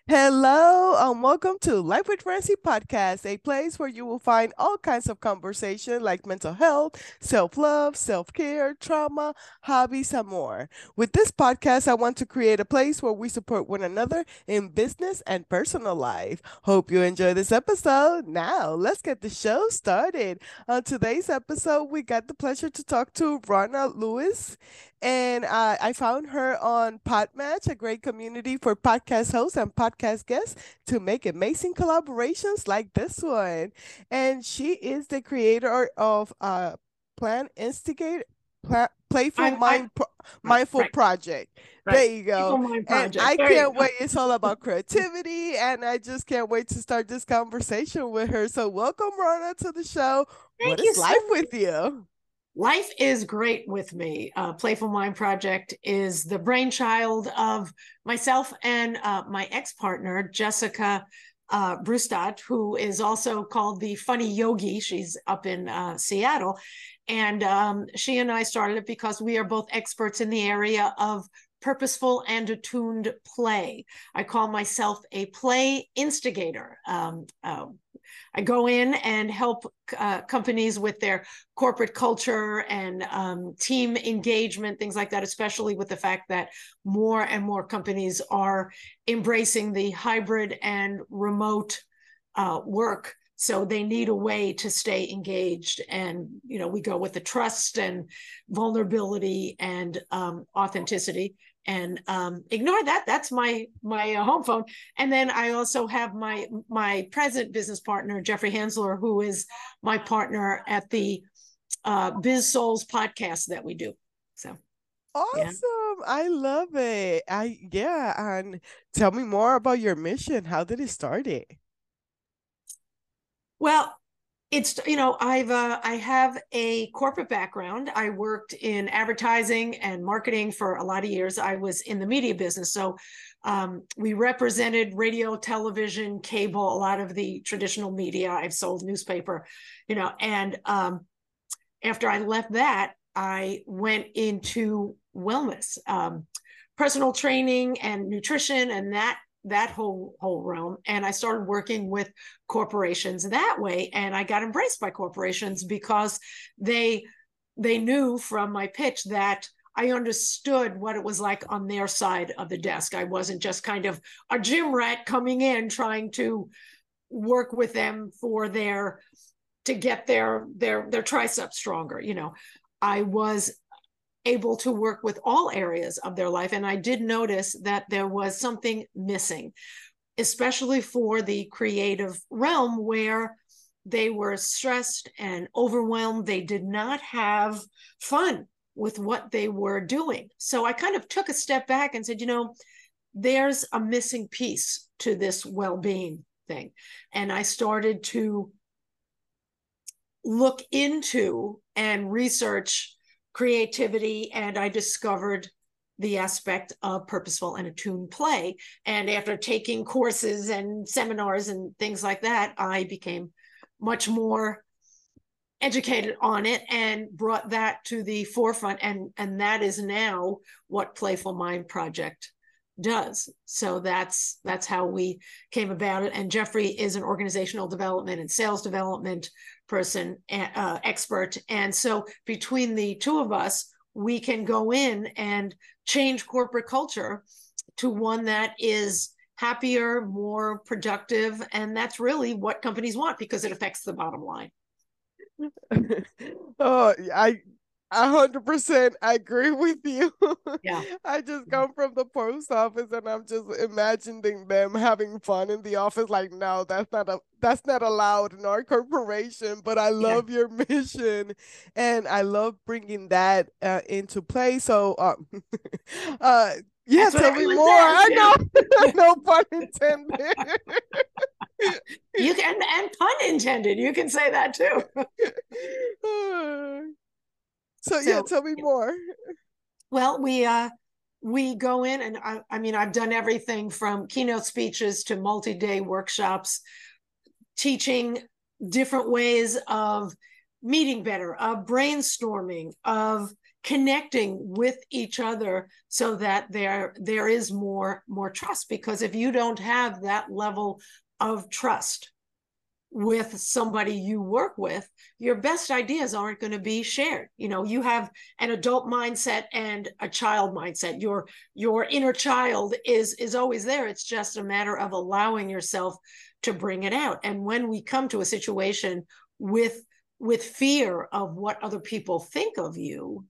Hello, and welcome to Life with Francy podcast, a place where you will find all kinds of conversation like mental health, self love, self care, trauma, hobbies, and more. With this podcast, I want to create a place where we support one another in business and personal life. Hope you enjoy this episode. Now, let's get the show started. On today's episode, we got the pleasure to talk to Rona Lewis, and uh, I found her on Podmatch, a great community for podcast hosts and podcast guests to make amazing collaborations like this one. And she is the creator of uh, Plan Instigate, Pla- Playful I, Mind I, Pro- Mindful right. Project. Right. There you go. And I there can't wait. It's all about creativity, and I just can't wait to start this conversation with her. So, welcome, Rona, to the show. Thank what is life so with you? Life is great with me. Uh, Playful Mind Project is the brainchild of myself and uh, my ex partner, Jessica uh, who is also called the Funny Yogi. She's up in uh, Seattle. And um, she and I started it because we are both experts in the area of purposeful and attuned play. I call myself a play instigator. Um, uh, I go in and help uh, companies with their corporate culture and um, team engagement, things like that, especially with the fact that more and more companies are embracing the hybrid and remote uh, work. So they need a way to stay engaged. And, you know, we go with the trust and vulnerability and um, authenticity and um, ignore that. That's my my uh, home phone. And then I also have my my present business partner Jeffrey Hansler, who is my partner at the uh, Biz Souls podcast that we do. So awesome! Yeah. I love it. I yeah, and tell me more about your mission. How did it start? It well, it's you know i've uh, i have a corporate background. I worked in advertising and marketing for a lot of years. I was in the media business. So um, we represented radio television cable a lot of the traditional media. I've sold newspaper you know and um, after i left that i went into wellness um, personal training and nutrition and that that whole whole realm and i started working with corporations that way and i got embraced by corporations because they they knew from my pitch that i understood what it was like on their side of the desk. I wasn't just kind of a gym rat coming in trying to work with them for their to get their their their triceps stronger you know. I was able to work with all areas of their life. And I did notice that there was something missing, especially for the creative realm where they were stressed and overwhelmed. They did not have fun with what they were doing. So I kind of took a step back and said, you know, there's a missing piece to this well being thing. And I started to look into and research creativity and I discovered the aspect of purposeful and attuned play. And after taking courses and seminars and things like that, I became much more educated on it and brought that to the forefront. And, and that is now what Playful Mind Project does. So that's that's how we came about it. And Jeffrey is an organizational development and sales development person, uh, expert. And so between the two of us, we can go in and change corporate culture to one that is happier, more productive. And that's really what companies want because it affects the bottom line. oh, I a hundred percent I agree with you. Yeah. I just come from the post office and I'm just imagining them having fun in the office. Like, no, that's not a that's not allowed in our corporation. But I love yeah. your mission, and I love bringing that uh, into play. So, um, uh, yeah, tell me more. I know, no pun intended. you can and pun intended. You can say that too. So, so yeah, tell me more. Well, we uh we go in and I, I mean I've done everything from keynote speeches to multi-day workshops, teaching different ways of meeting better, of brainstorming, of connecting with each other so that there there is more more trust because if you don't have that level of trust with somebody you work with your best ideas aren't going to be shared. You know you have an adult mindset and a child mindset. Your your inner child is is always there. It's just a matter of allowing yourself to bring it out. And when we come to a situation with with fear of what other people think of you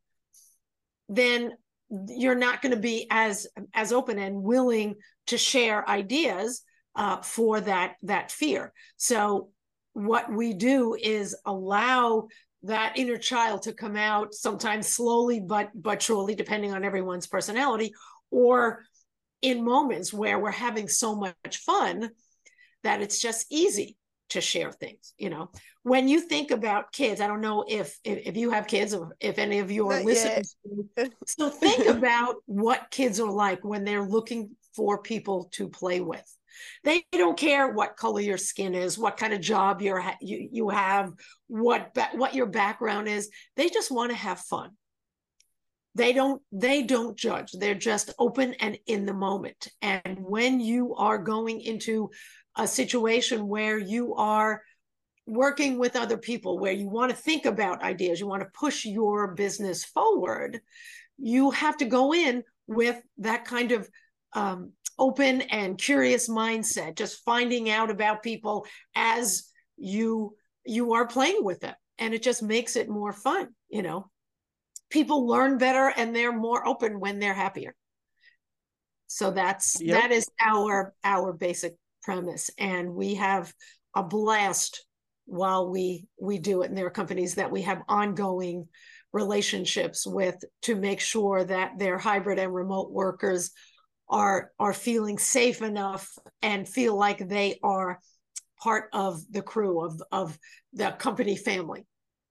then you're not going to be as as open and willing to share ideas uh, for that that fear. So what we do is allow that inner child to come out sometimes slowly but but surely depending on everyone's personality or in moments where we're having so much fun that it's just easy to share things you know? When you think about kids i don't know if if, if you have kids or if any of you are Not listening so think about what kids are like when they're looking for people to play with they don't care what color your skin is, what kind of job you're you, you have, what what your background is. They just want to have fun. They don't they don't judge. They're just open and in the moment. And when you are going into a situation where you are working with other people where you want to think about ideas, you want to push your business forward, you have to go in with that kind of um, open and curious mindset, just finding out about people as you you are playing with them. And it just makes it more fun, you know. People learn better and they're more open when they're happier. So that's yep. that is our our basic premise. And we have a blast while we we do it. And there are companies that we have ongoing relationships with to make sure that their hybrid and remote workers are are feeling safe enough and feel like they are part of the crew of of the company family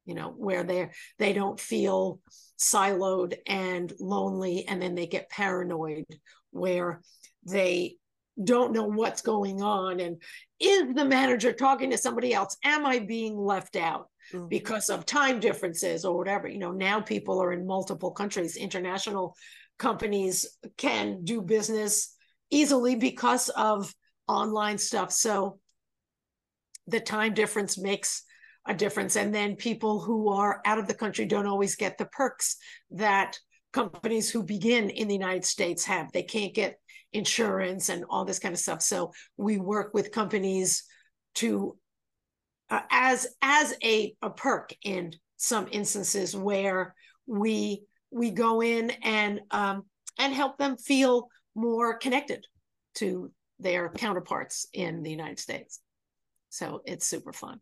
you know where they they don't feel siloed and lonely and then they get paranoid where they don't know what's going on. And is the manager talking to somebody else? Am i being left out mm-hmm. because of time differences or whatever? You know now people are in multiple countries international companies can do business easily because of online stuff. So the time difference makes a difference. And then people who are out of the country don't always get the perks that companies who begin in the United States have. They can't get insurance and all this kind of stuff. So we work with companies to uh, as as a, a perk in some instances where we we go in and um, and help them feel more connected to their counterparts in the United States. So it's super fun.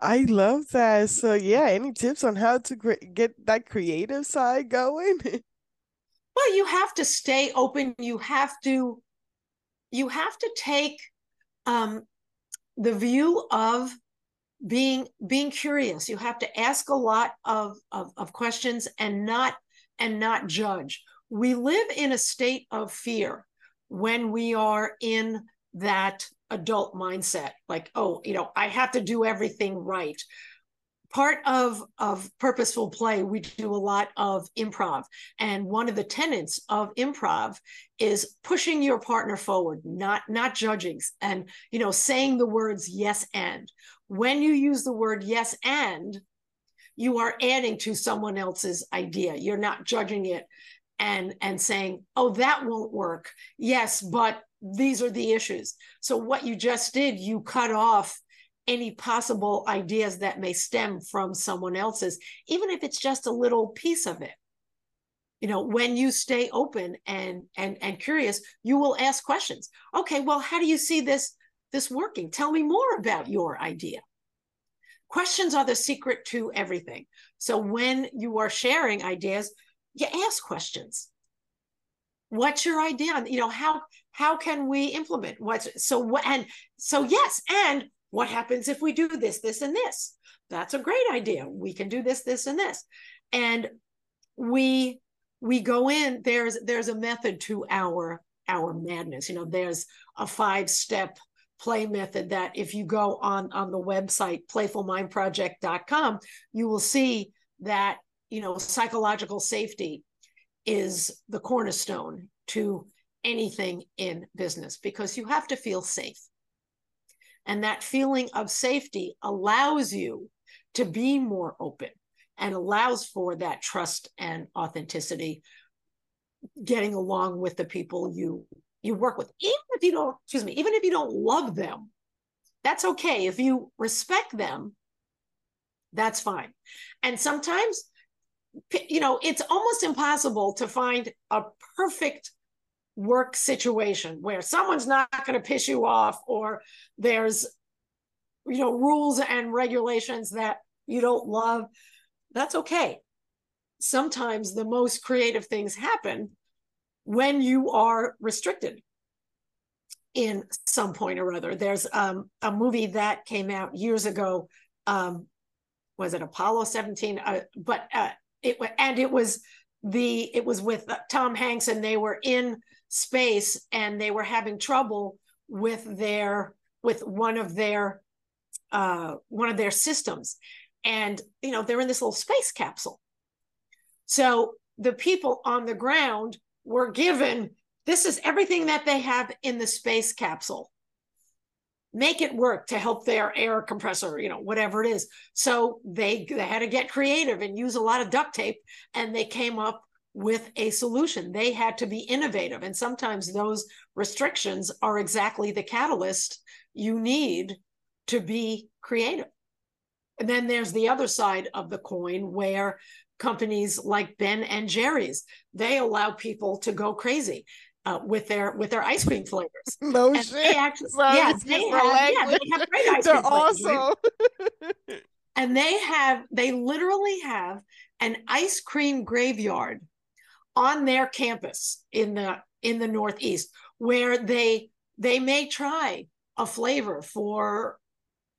I love that. So yeah, any tips on how to cre- get that creative side going? well, you have to stay open. You have to you have to take um, the view of being being curious. You have to ask a lot of, of of questions and not and not judge. We live in a state of fear when we are in that adult mindset like oh you know i have to do everything right. Part of of purposeful play we do a lot of improv. And one of the tenets of improv is pushing your partner forward not not judging and you know saying the words yes and when you use the word yes and you are adding to someone else's idea. You're not judging it and and saying oh that won't work. Yes but these are the issues. So what you just did you cut off any possible ideas that may stem from someone else's even if it's just a little piece of it. You know when you stay open and and and curious you will ask questions. Okay well how do you see this this working tell me more about your idea questions are the secret to everything so when you are sharing ideas you ask questions what's your idea you know how how can we implement what's so what and so yes and what happens if we do this, this, and this? That's a great idea. We can do this, this, and this. And we we go in, there's there's a method to our our madness. You know, there's a five-step play method that if you go on on the website playfulmindproject.com, you will see that you know, psychological safety is the cornerstone to anything in business because you have to feel safe. And that feeling of safety allows you to be more open and allows for that trust and authenticity getting along with the people you you work with even if you don't excuse me even if you don't love them that's okay. If you respect them that's fine. And sometimes you know it's almost impossible to find a perfect work situation where someone's not going to piss you off or there's you know rules and regulations that you don't love that's okay. Sometimes the most creative things happen when you are restricted in some point or other. There's um, a movie that came out years ago um, was it apollo 17 uh, but uh, it and it was the it was with uh, tom hanks and they were in space and they were having trouble with their with one of their uh one of their systems. And you know they're in this little space capsule. So the people on the ground were given this is everything that they have in the space capsule make it work to help their air compressor you know whatever it is so they they had to get creative and use a lot of duct tape and they came up with a solution. They had to be innovative. And sometimes those restrictions are exactly the catalyst you need to be creative. And then there's the other side of the coin where companies like Ben and Jerry's, they allow people to go crazy. Uh, with their with their ice cream flavors. No and shit. They actually, yeah, they have, yeah, they have great ice They're cream awesome. Flavors, and they have they literally have an ice cream graveyard on their campus in the in the Northeast, where they they may try a flavor for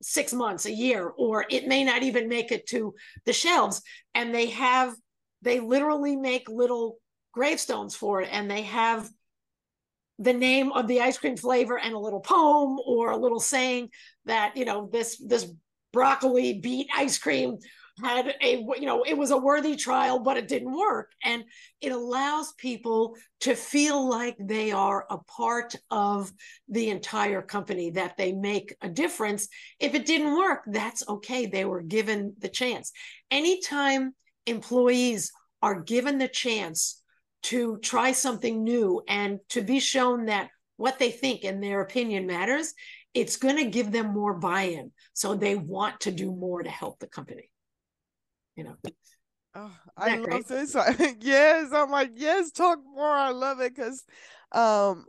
six months, a year, or it may not even make it to the shelves. And they have they literally make little gravestones for it, and they have the name of the ice cream flavor and a little poem or a little saying that you know this this broccoli beet ice cream had a you know it was a worthy trial but it didn't work. And it allows people to feel like they are a part of the entire company that they make a difference. If it didn't work that's okay. They were given the chance. Anytime employees are given the chance to try something new and to be shown that what they think and their opinion matters it's going to give them more buy-in. So they want to do more to help the company you know. Oh, I love great? this. yes, I'm like, yes, talk more. I love it because um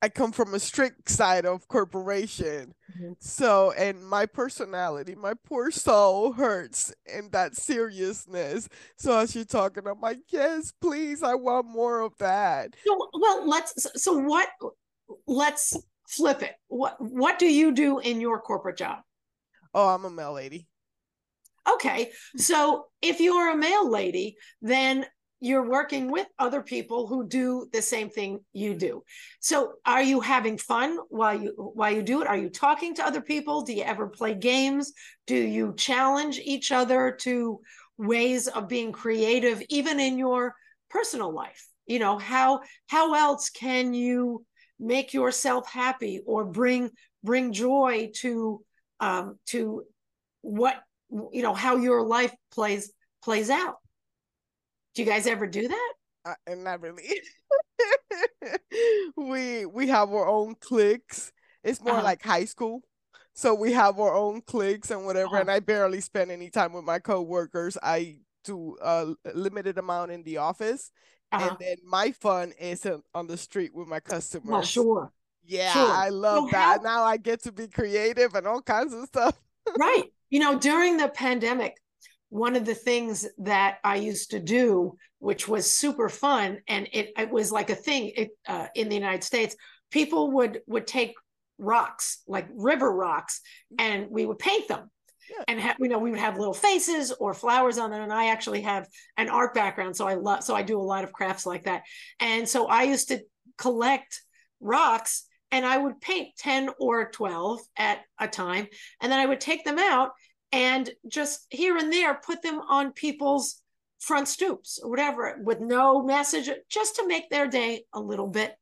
I come from a strict side of corporation. Mm-hmm. So, and my personality, my poor soul hurts in that seriousness. So, as you're talking, I'm like, yes, please, I want more of that. So, well, let's, so what, let's flip it. What, what do you do in your corporate job? Oh, I'm a mail lady. Okay. So if you're a mail lady, then you're working with other people who do the same thing you do. So are you having fun while you while you do it? Are you talking to other people? Do you ever play games? Do you challenge each other to ways of being creative even in your personal life? You know, how how else can you make yourself happy or bring bring joy to um to what you know how your life plays plays out. Do you guys ever do that? Uh, not really. We we have our own cliques. It's more uh-huh. like high school. So we have our own cliques and whatever uh-huh. and i barely spend any time with my coworkers. I do a limited amount in the office. Uh-huh. and then my fun is on the street with my customers. Well, sure. Yeah sure. i love so that. How- now i get to be creative and all kinds of stuff. Right you know, during the pandemic, one of the things that I used to do, which was super fun, and it, it was like a thing it, uh, in the United States, people would would take rocks, like river rocks, and we would paint them. Yeah. And ha- you know, we would have little faces or flowers on them. And I actually have an art background, so I love, so I do a lot of crafts like that. And so I used to collect rocks and I would paint 10 or 12 at a time. And then I would take them out and just here and there put them on people's front stoops or whatever with no message just to make their day a little bit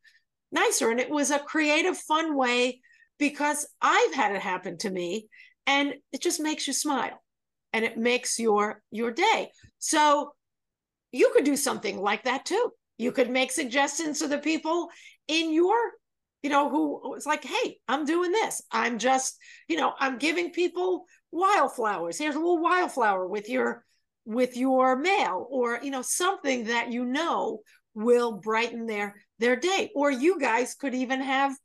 nicer and it was a creative fun way because i've had it happen to me and it just makes you smile and it makes your your day so you could do something like that too you could make suggestions to the people in your you know who it's like hey i'm doing this. I'm just you know i'm giving people wildflowers. Here's a little wildflower with your with your mail or you know something that you know will brighten their their day. Or you guys could even have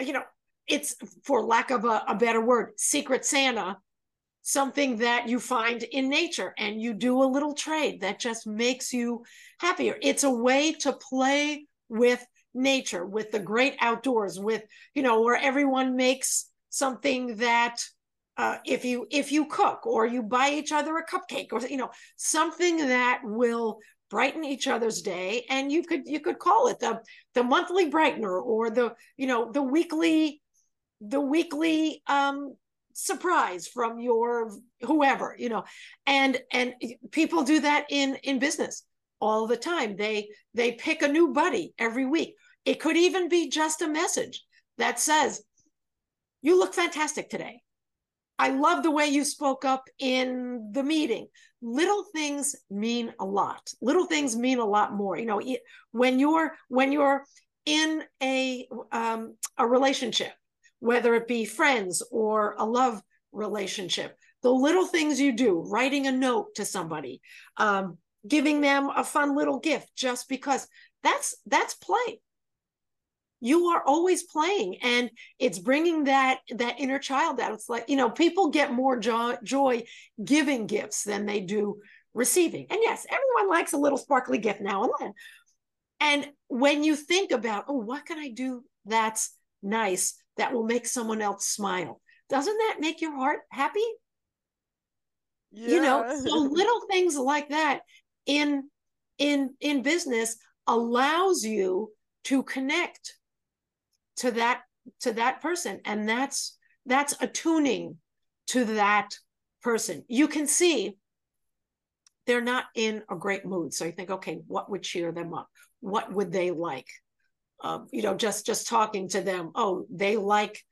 you know it's for lack of a, a better word secret santa something that you find in nature and you do a little trade that just makes you happier. It's a way to play with nature with the great outdoors with you know where everyone makes something that uh, if you if you cook or you buy each other a cupcake or you know something that will brighten each other's day. And you could you could call it the the monthly brightener or the you know the weekly the weekly um surprise from your whoever you know. And and people do that in in business all the time they they pick a new buddy every week it could even be just a message that says you look fantastic today I love the way you spoke up in the meeting. Little things mean a lot. Little things mean a lot more. You know, when you're when you're in a um, a relationship, whether it be friends or a love relationship, the little things you do, writing a note to somebody, um, giving them a fun little gift, just because that's that's play. You are always playing and it's bringing that that inner child out it's like you know people get more joy, joy giving gifts than they do receiving. And yes everyone likes a little sparkly gift now and then. And when you think about oh what can i do that's nice that will make someone else smile? Doesn't that make your heart happy? Yeah. you know so little things like that in in in business allows you to connect to that to that person. And that's that's attuning to that person. You can see they're not in a great mood. So you think okay what would cheer them up? What would they like? Uh, you know just just talking to them oh they like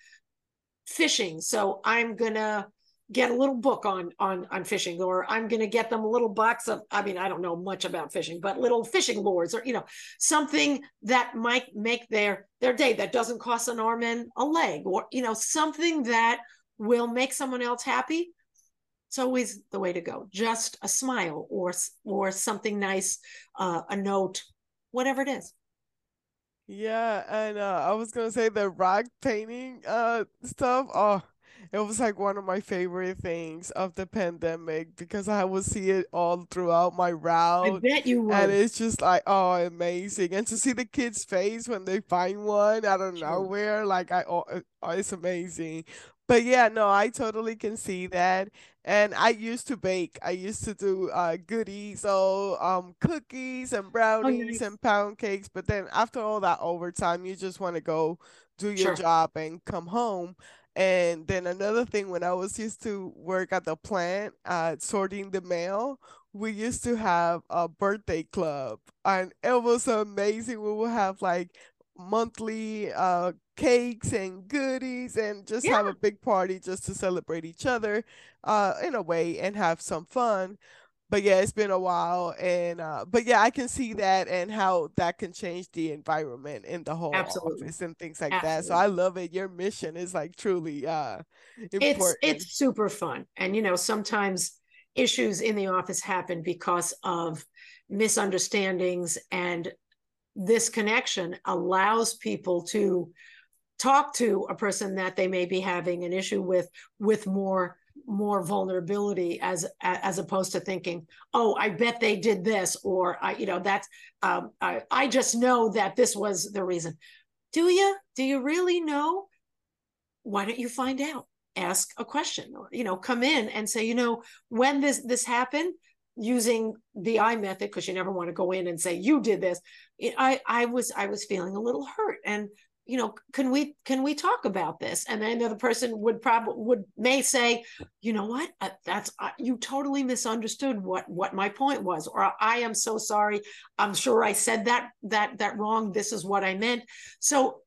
fishing. So i'm gonna get a little book on on on fishing or i'm going to get them a little box of i mean i don't know much about fishing but little fishing lures or you know something that might make their their day that doesn't cost an arm and a leg or you know something that will make someone else happy. It's always the way to go just a smile or or something nice uh, a note whatever it is. Yeah and uh, i was gonna say the rock painting uh stuff oh it was like one of my favorite things of the pandemic because I would see it all throughout my route. I bet you would. And it's just like, oh, amazing. And to see the kids' face when they find one out of nowhere, like I oh, oh, it's amazing. But yeah, no, I totally can see that. And I used to bake. I used to do uh, goodies, so um, cookies and brownies oh, nice. and pound cakes. But then after all that overtime, you just want to go do your sure. job and come home. And then another thing, when I was used to work at the plant, uh, sorting the mail, we used to have a birthday club, and it was amazing. We would have like monthly uh cakes and goodies and just yeah. have a big party just to celebrate each other uh in a way and have some fun but yeah, it's been a while, and uh, but yeah, I can see that and how that can change the environment in the whole Absolutely. office and things like Absolutely. that. So I love it. Your mission is like truly uh, important. It's it's super fun, and you know sometimes issues in the office happen because of misunderstandings, and this connection allows people to talk to a person that they may be having an issue with with more more vulnerability as as opposed to thinking oh i bet they did this or i you know that's um, I, I just know that this was the reason. Do you do you really know? Why don't you find out? Ask a question or you know come in and say you know when this this happened using the i method because you never want to go in and say you did this i i was i was feeling a little hurt and you know can we can we talk about this? And then the other person would probably would may say you know what? That's uh, you totally misunderstood what what my point was or i am so sorry. I'm sure i said that that that wrong. This is what i meant. So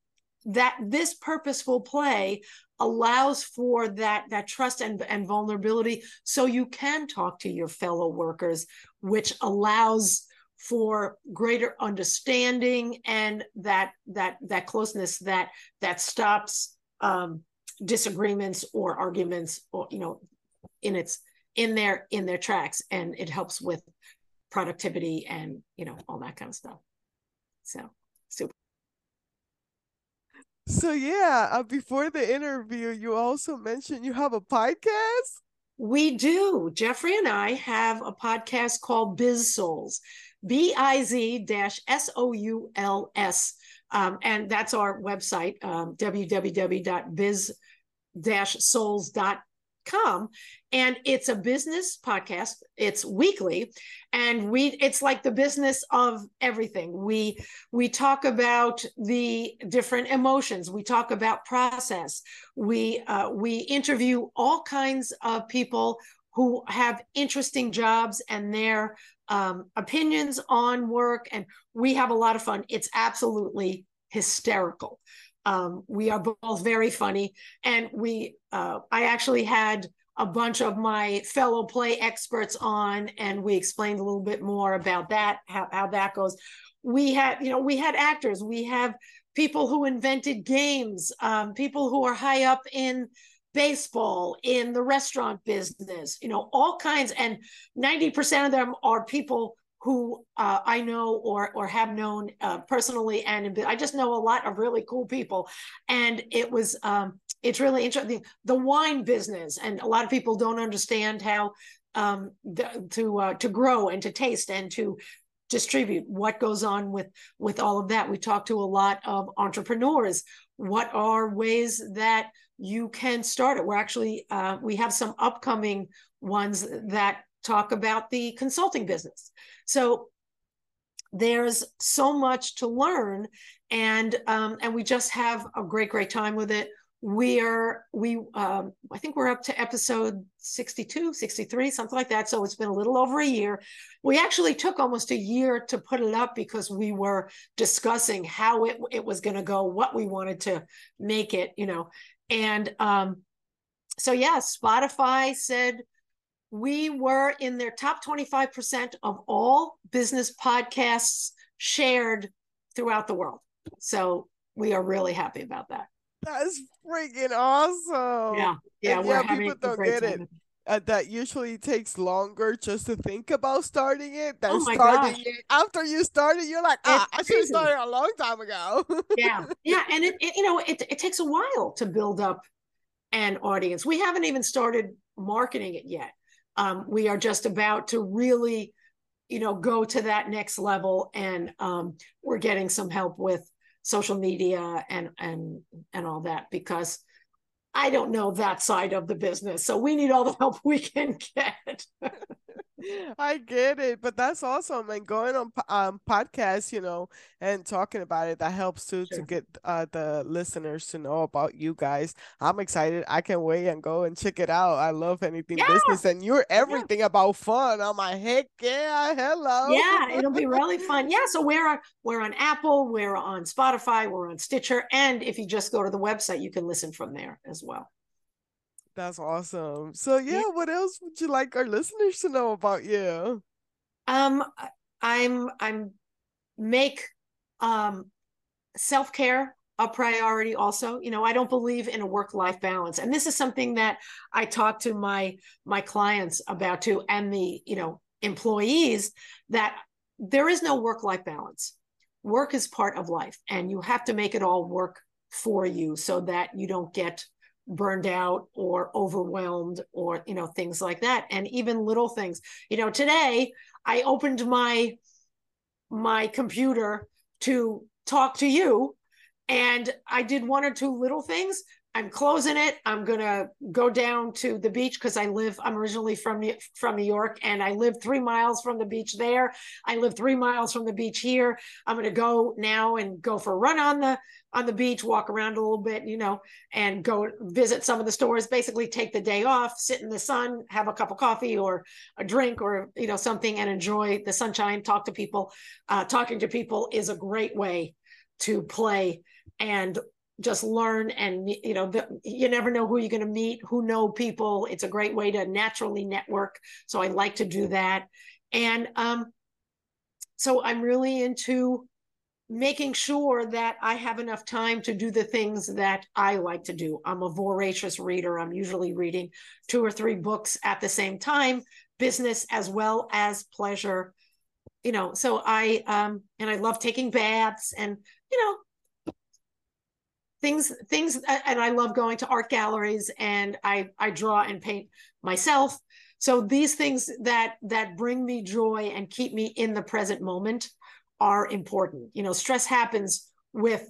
that this purposeful play allows for that that trust and, and vulnerability so you can talk to your fellow workers which allows for greater understanding and that that that closeness that that stops um, disagreements or arguments or you know in its in their in their tracks. And it helps with productivity and you know all that kind of stuff. So super so yeah uh, before the interview you also mentioned you have a podcast? We do. Jeffrey and i have a podcast called biz souls B-I-Z dash S-O-U-L-S. Um, and that's our website, um, www.biz-souls.com. And it's a business podcast. It's weekly. And we it's like the business of everything. We we talk about the different emotions. We talk about process. We uh, we interview all kinds of people who have interesting jobs and their um, opinions on work, and we have a lot of fun. It's absolutely hysterical. Um, we are both very funny, and we. Uh, I actually had a bunch of my fellow play experts on, and we explained a little bit more about that, how, how that goes. We had, you know, we had actors. We have people who invented games, um, people who are high up in baseball, in the restaurant business, you know, all kinds. And 90% of them are people who uh, I know or or have known uh, personally, and I just know a lot of really cool people. And it was um, it's really interesting. The wine business, and a lot of people don't understand how um, the, to uh, to grow and to taste and to distribute what goes on with with all of that we talk to a lot of entrepreneurs what are ways that you can start it. We're actually, uh, we have some upcoming ones that talk about the consulting business. So there's so much to learn and um, and we just have a great great time with it we are we um, i think we're up to episode 62 63 something like that so it's been a little over a year we actually took almost a year to put it up because we were discussing how it, it was going to go what we wanted to make it you know and um, so, yeah, Spotify said we were in their top 25% of all business podcasts shared throughout the world. So, we are really happy about that. That's freaking awesome. Yeah. Yeah. And yeah, people don't get it. Uh, that usually takes longer just to think about starting it than oh starting gosh. it. After you started you're like ah, i should have started a long time ago. Yeah. Yeah and it, it, you know it, it takes a while to build up an audience. We haven't even started marketing it yet. Um, we are just about to really you know go to that next level and um, we're getting some help with social media and and and all that because I don't know that side of the business. So we need all the help we can get. I get it, but that's awesome. And going on um podcasts, you know, and talking about it, that helps too sure. to get uh the listeners to know about you guys. I'm excited. I can wait and go and check it out. I love anything yeah. business, and you're everything yeah. about fun. I'm like, heck yeah, hello. Yeah, it'll be really fun. Yeah, so we're on we're on Apple, we're on Spotify, we're on Stitcher, and if you just go to the website, you can listen from there as well. That's awesome. So yeah, what else would you like our listeners to know about you? Um I'm I'm make um self-care a priority also you know i don't believe in a work life balance and this is something that i talk to my my clients about too and the you know employees that there is no work life balance work is part of life and you have to make it all work for you so that you don't get burned out or overwhelmed or you know things like that and even little things you know today i opened my my computer to talk to you and i did one or two little things I'm closing it. I'm gonna go down to the beach because I live. I'm originally from from New York, and I live three miles from the beach there. I live three miles from the beach here. I'm gonna go now and go for a run on the on the beach, walk around a little bit, you know, and go visit some of the stores. Basically, take the day off, sit in the sun, have a cup of coffee or a drink or you know something, and enjoy the sunshine. Talk to people. Uh, talking to people is a great way to play and just learn and you know you never know who you're going to meet who know people it's a great way to naturally network so i like to do that and um so i'm really into making sure that i have enough time to do the things that i like to do. I'm a voracious reader. I'm usually reading two or three books at the same time business as well as pleasure. You know so i um and i love taking baths and you know things things and i love going to art galleries and i i draw and paint myself. So these things that that bring me joy and keep me in the present moment are important you know stress happens with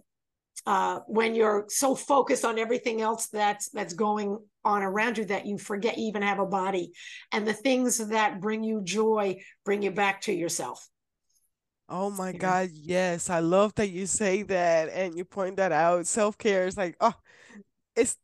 uh, when you're so focused on everything else that's that's going on around you that you forget you even have a body and the things that bring you joy bring you back to yourself Oh my God, yes. I love that you say that and you point that out. Self-care is like, oh, it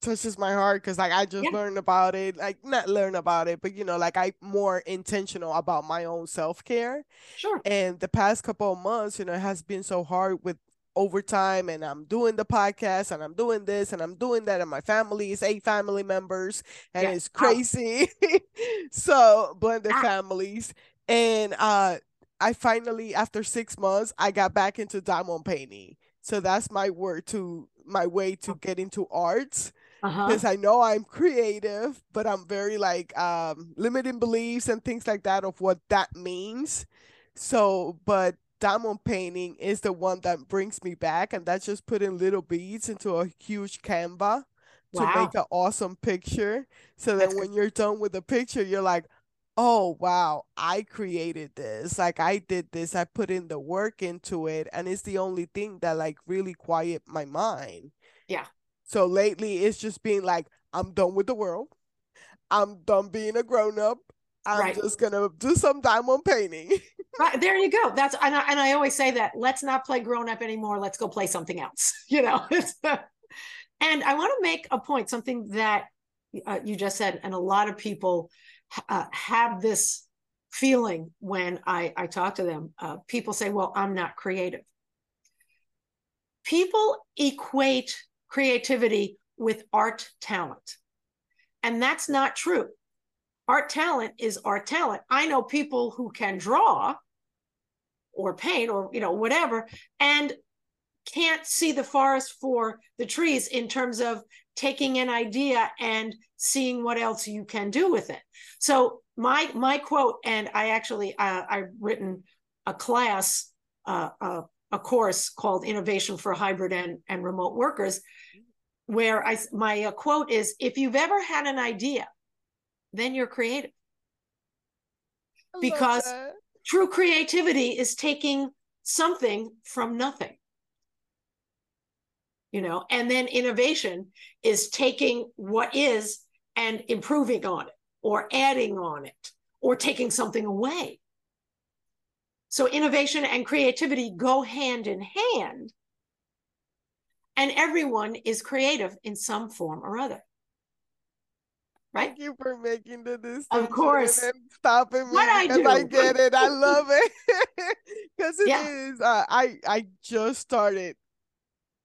touches my heart because like I just yeah. learned about it. Like not learn about it, but you know, like I more intentional about my own self-care. Sure. And the past couple of months, you know, it has been so hard with overtime and I'm doing the podcast and I'm doing this and I'm doing that and my family is eight family members and yeah. it's crazy. so blended ah. families. And uh I finally, after six months, I got back into diamond painting. So that's my word to my way to get into arts because uh-huh. I know I'm creative, but I'm very like um, limiting beliefs and things like that of what that means. So, but diamond painting is the one that brings me back, and that's just putting little beads into a huge canva to make an awesome picture. So that when you're done with the picture, you're like, oh wow i created this. Like i did this. I put in the work into it. And it's the only thing that like really quiet my mind. Yeah so lately it's just being like i'm done with the world i'm done being a grown-up i'm right. just gonna do some diamond painting right there you go that's and I, and I always say that let's not play grown-up anymore let's go play something else you know and i want to make a point something that uh, you just said and a lot of people uh, have this feeling when I, I talk to them. Uh, people say, well, I'm not creative. People equate creativity with art talent. And that's not true. Art talent is art talent. I know people who can draw or paint or you know whatever and can't see the forest for the trees in terms of taking an idea and seeing what else you can do with it. So my my quote, and I actually uh, I've written a class, uh, uh, a course called Innovation for Hybrid and, and Remote Workers, where I my uh, quote is, "If you've ever had an idea, then you're creative." Because true creativity is taking something from nothing. You know and then innovation is taking what is and improving on it or adding on it or taking something away so innovation and creativity go hand in hand and everyone is creative in some form or other right thank you for making the distinction of course and stopping me what I, do. I get it i love it because it yeah. is. Uh, i i just started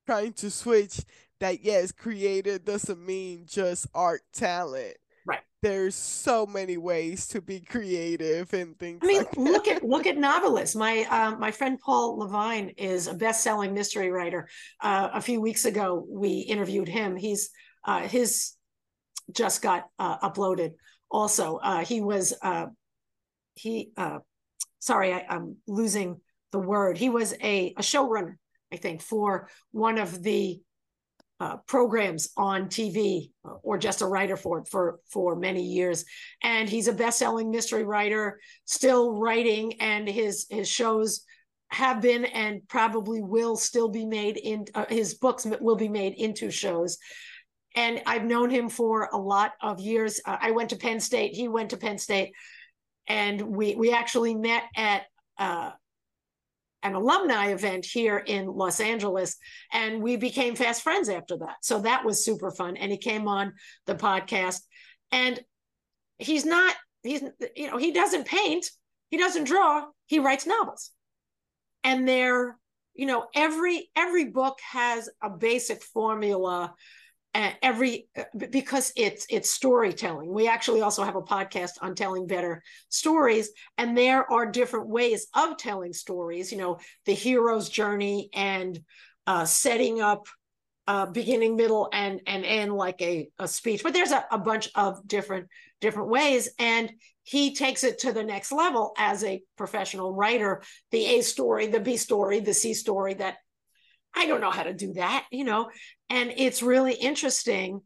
trying to switch that yes, creative doesn't mean just art talent. Right. There's so many ways to be creative and things. I mean, like look at look at novelists. My uh, my friend Paul Levine is a best-selling mystery writer. Uh, a few weeks ago, we interviewed him. He's uh, his just got uh, uploaded. Also, uh, he was uh, he. sorry, I, I'm losing the word. He was a, a showrunner I think, for one of the uh, programs on TV or just a writer for it for for many years. And he's a best-selling mystery writer, still writing, and his his shows have been and probably will still be made in uh, his books will be made into shows. and I've known him for a lot of years. Uh, I went to Penn State. He went to Penn State, and we we actually met at uh, an alumni event here in Los Angeles, and we became fast friends after that. So that was super fun. And he came on the podcast, and he's not he's you know he doesn't paint, he doesn't draw, he writes novels, and they're you know every every book has a basic formula every because it's it's storytelling. We actually also have a podcast on telling better stories and there are different ways of telling stories you know the hero's journey and uh, setting up uh, beginning middle and and end like a, a speech. But there's a, a bunch of different different ways and he takes it to the next level as a professional writer. The a story the b story the c story that I don't know how to do that, you know. And it's really interesting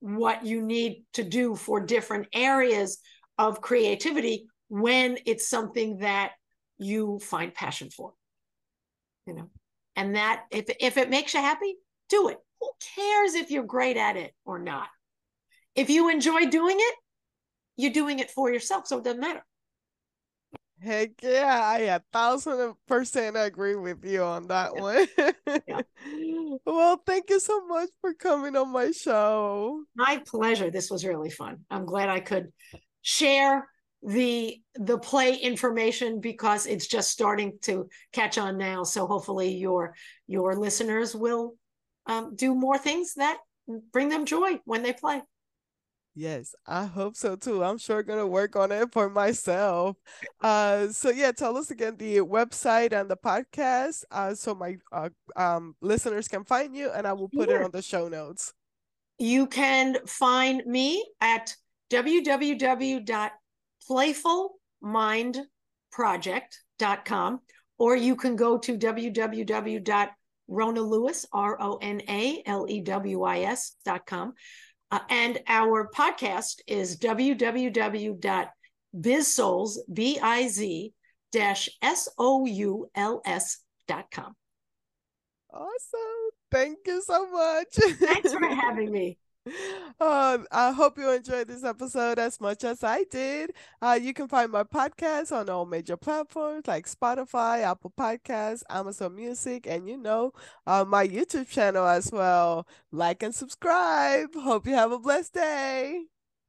what you need to do for different areas of creativity when it's something that you find passion for. You know, and that if if it makes you happy, do it. Who cares if you're great at it or not? If you enjoy doing it, you're doing it for yourself, so it doesn't matter. Heck yeah, I a thousand percent agree with you on that yeah. one. yeah. Well, thank you so much for coming on my show. My pleasure. This was really fun. I'm glad I could share the the play information because it's just starting to catch on now. So hopefully your your listeners will um, do more things that bring them joy when they play. Yes, I hope so too. I'm sure gonna work on it for myself. Uh, so yeah, tell us again the website and the podcast, uh, so my uh, um listeners can find you, and I will put it on the show notes. You can find me at www.playfulmindproject.com, or you can go to www.ronalewis, R O N A L E W I S.com. Uh, and our podcast is www.bizsouls, B-I-Z dash S-O-U-L-S dot com. Awesome. Thank you so much. Thanks for having me. Um, I hope you enjoyed this episode as much as I did. Uh, you can find my podcast on all major platforms like Spotify, Apple Podcasts, Amazon Music, and you know, uh, my YouTube channel as well. Like and subscribe. Hope you have a blessed day.